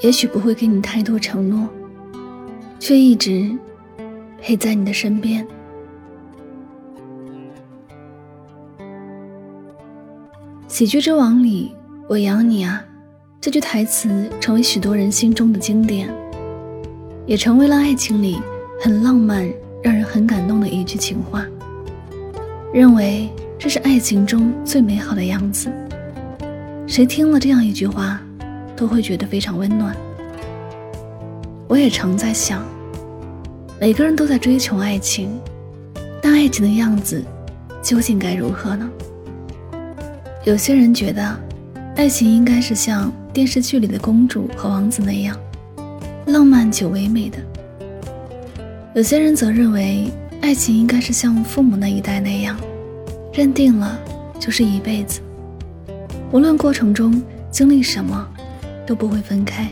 也许不会给你太多承诺，却一直陪在你的身边。喜剧之王里“我养你啊”这句台词成为许多人心中的经典，也成为了爱情里很浪漫、让人很感动的一句情话。认为这是爱情中最美好的样子。谁听了这样一句话，都会觉得非常温暖。我也常在想，每个人都在追求爱情，但爱情的样子究竟该如何呢？有些人觉得，爱情应该是像电视剧里的公主和王子那样，浪漫且唯美的；有些人则认为，爱情应该是像父母那一代那样，认定了就是一辈子。无论过程中经历什么，都不会分开。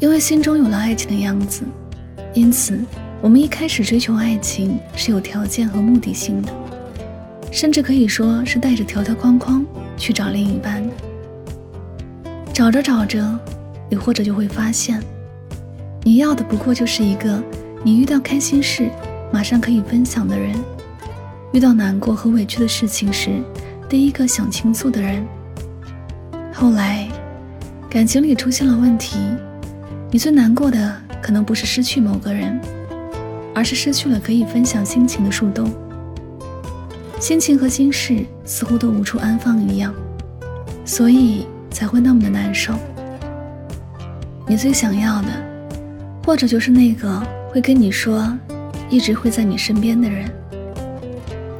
因为心中有了爱情的样子，因此我们一开始追求爱情是有条件和目的性的，甚至可以说是带着条条框框去找另一半。找着找着，你或者就会发现，你要的不过就是一个你遇到开心事马上可以分享的人，遇到难过和委屈的事情时。第一个想倾诉的人。后来，感情里出现了问题，你最难过的可能不是失去某个人，而是失去了可以分享心情的树洞。心情和心事似乎都无处安放一样，所以才会那么的难受。你最想要的，或者就是那个会跟你说，一直会在你身边的人。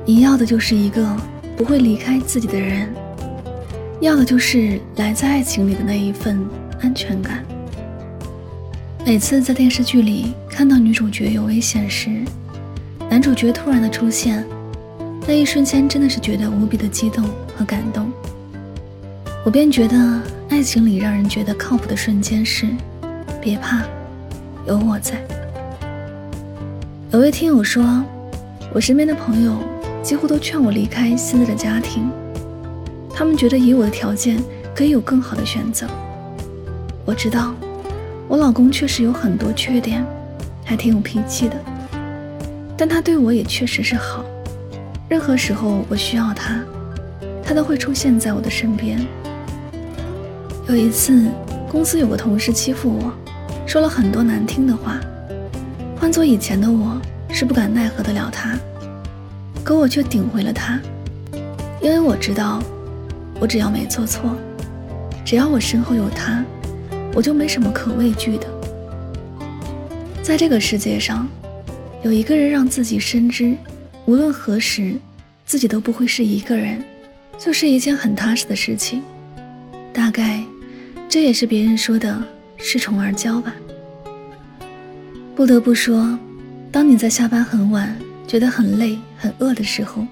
你要的就是一个。不会离开自己的人，要的就是来自爱情里的那一份安全感。每次在电视剧里看到女主角有危险时，男主角突然的出现，那一瞬间真的是觉得无比的激动和感动。我便觉得，爱情里让人觉得靠谱的瞬间是：别怕，有我在。有位听友说，我身边的朋友。几乎都劝我离开现在的家庭，他们觉得以我的条件可以有更好的选择。我知道，我老公确实有很多缺点，还挺有脾气的，但他对我也确实是好。任何时候我需要他，他都会出现在我的身边。有一次，公司有个同事欺负我，说了很多难听的话，换做以前的我是不敢奈何得了他。可我却顶回了他，因为我知道，我只要没做错，只要我身后有他，我就没什么可畏惧的。在这个世界上，有一个人让自己深知，无论何时，自己都不会是一个人，就是一件很踏实的事情。大概，这也是别人说的“恃宠而骄”吧。不得不说，当你在下班很晚。觉得很累、很饿的时候，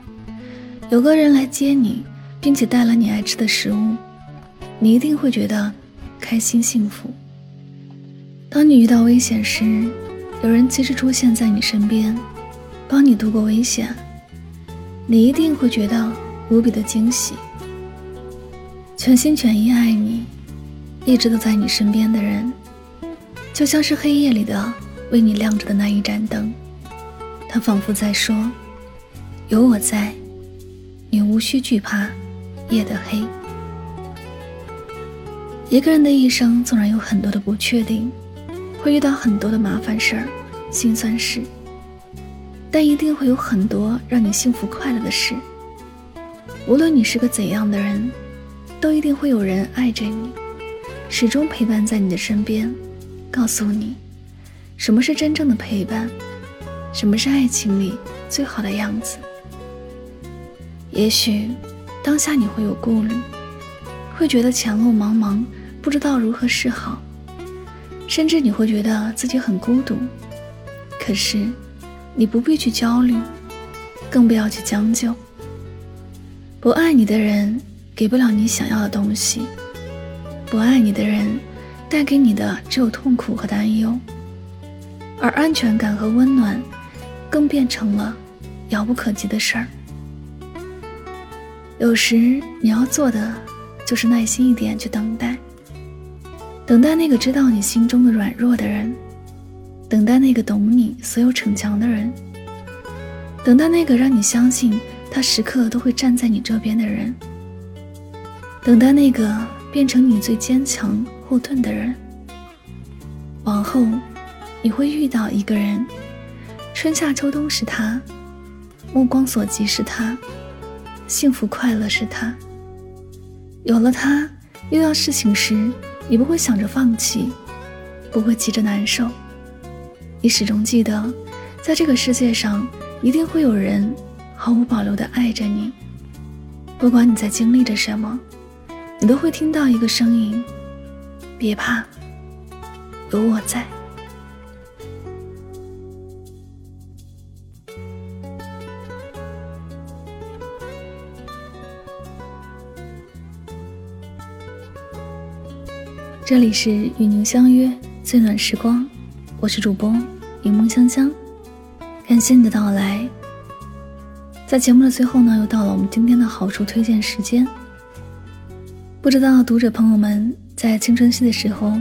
有个人来接你，并且带了你爱吃的食物，你一定会觉得开心幸福。当你遇到危险时，有人及时出现在你身边，帮你度过危险，你一定会觉得无比的惊喜。全心全意爱你，一直都在你身边的人，就像是黑夜里的为你亮着的那一盏灯。他仿佛在说：“有我在，你无需惧怕夜的黑。”一个人的一生纵然有很多的不确定，会遇到很多的麻烦事儿、心酸事，但一定会有很多让你幸福快乐的事。无论你是个怎样的人，都一定会有人爱着你，始终陪伴在你的身边，告诉你，什么是真正的陪伴，什么是爱情里最好的样子。也许当下你会有顾虑，会觉得前路茫茫，不知道如何是好，甚至你会觉得自己很孤独。可是，你不必去焦虑，更不要去将就。不爱你的人给不了你想要的东西，不爱你的人带给你的只有痛苦和担忧，而安全感和温暖更变成了遥不可及的事儿。有时你要做的就是耐心一点去等待，等待那个知道你心中的软弱的人。等待那个懂你所有逞强的人，等待那个让你相信他时刻都会站在你这边的人，等待那个变成你最坚强后盾的人。往后，你会遇到一个人，春夏秋冬是他，目光所及是他，幸福快乐是他。有了他，遇到事情时，你不会想着放弃，不会急着难受。你始终记得，在这个世界上，一定会有人毫无保留的爱着你。不管你在经历着什么，你都会听到一个声音：别怕，有我在。这里是与您相约最暖时光。我是主播柠檬香香，感谢你的到来。在节目的最后呢，又到了我们今天的好书推荐时间。不知道读者朋友们在青春期的时候，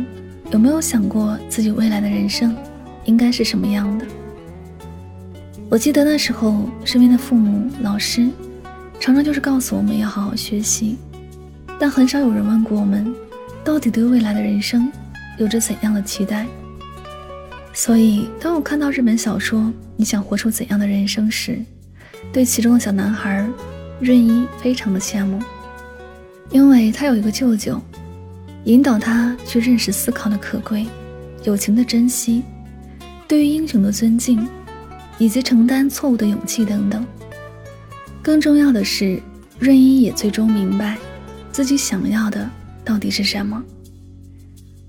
有没有想过自己未来的人生应该是什么样的？我记得那时候，身边的父母、老师常常就是告诉我们要好好学习，但很少有人问过我们，到底对未来的人生有着怎样的期待。所以，当我看到日本小说《你想活出怎样的人生》时，对其中的小男孩润一非常的羡慕，因为他有一个舅舅，引导他去认识思考的可贵、友情的珍惜、对于英雄的尊敬，以及承担错误的勇气等等。更重要的是，润一也最终明白自己想要的到底是什么。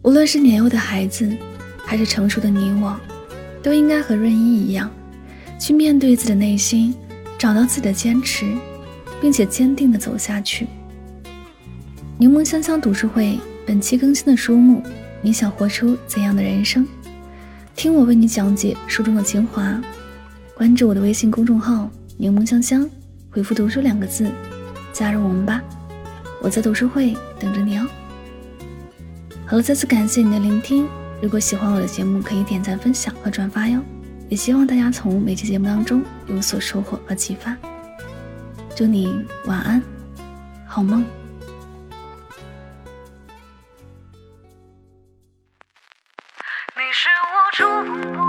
无论是年幼的孩子。还是成熟的你我，都应该和润一一样，去面对自己的内心，找到自己的坚持，并且坚定的走下去。柠檬香香读书会本期更新的书目，你想活出怎样的人生？听我为你讲解书中的精华。关注我的微信公众号“柠檬香香”，回复“读书”两个字，加入我们吧。我在读书会等着你哦。好了，再次感谢你的聆听。如果喜欢我的节目，可以点赞、分享和转发哟。也希望大家从每期节目当中有所收获和启发。祝你晚安，好梦。你是我触碰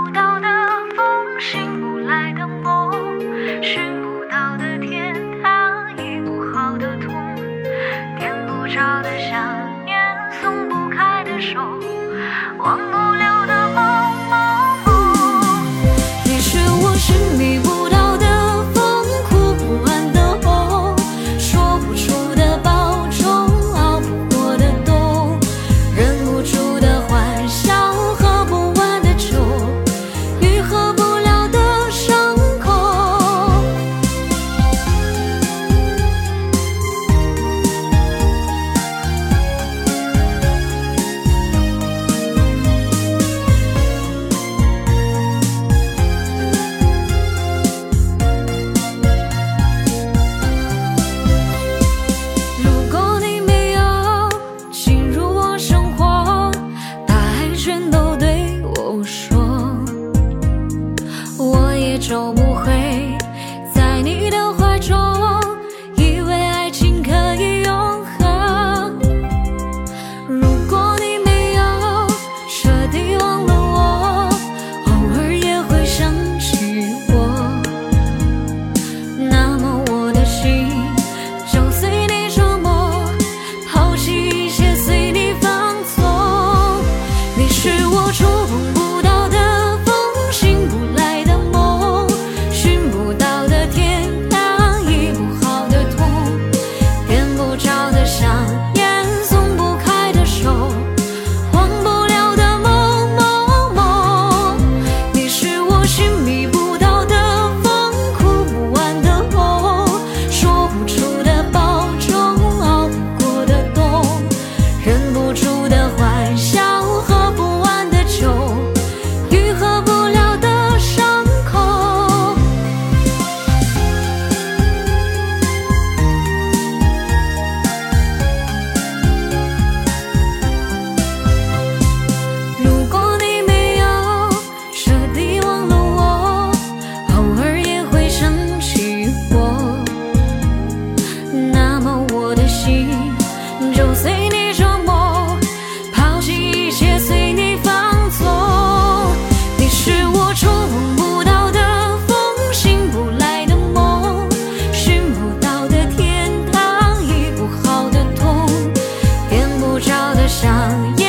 找。